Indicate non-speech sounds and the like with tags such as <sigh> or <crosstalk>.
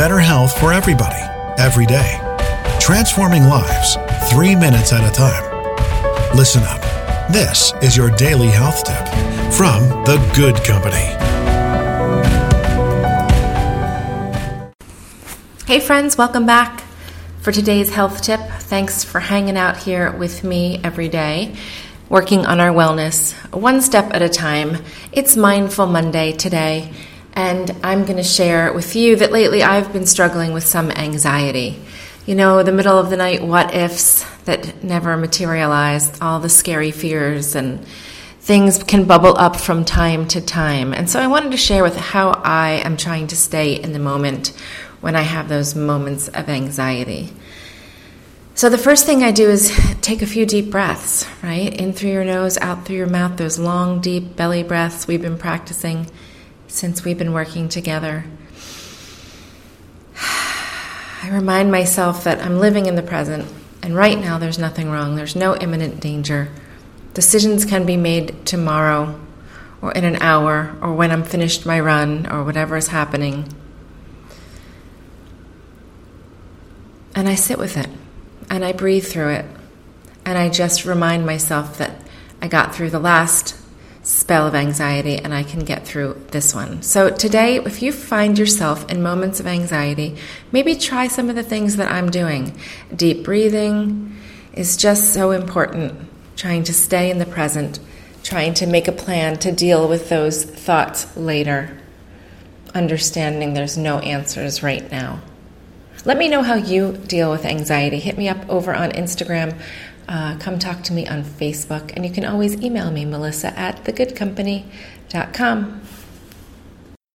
better health for everybody, every day. Transforming lives, three minutes at a time. Listen up. This is your daily health tip from The Good Company. Hey, friends, welcome back for today's health tip. Thanks for hanging out here with me every day, working on our wellness one step at a time. It's Mindful Monday today, and I'm going to share with you that lately I've been struggling with some anxiety. You know, the middle of the night what ifs that never materialized, all the scary fears and things can bubble up from time to time. And so I wanted to share with how I am trying to stay in the moment when I have those moments of anxiety. So the first thing I do is take a few deep breaths, right? In through your nose, out through your mouth, those long, deep belly breaths we've been practicing since we've been working together. <sighs> I remind myself that I'm living in the present, and right now there's nothing wrong. There's no imminent danger. Decisions can be made tomorrow, or in an hour, or when I'm finished my run, or whatever is happening. And I sit with it and I breathe through it. And I just remind myself that I got through the last spell of anxiety and I can get through this one. So, today, if you find yourself in moments of anxiety, maybe try some of the things that I'm doing. Deep breathing is just so important, trying to stay in the present, trying to make a plan to deal with those thoughts later, understanding there's no answers right now. Let me know how you deal with anxiety. Hit me up over on Instagram. Uh, come talk to me on Facebook. And you can always email me, melissa at thegoodcompany.com.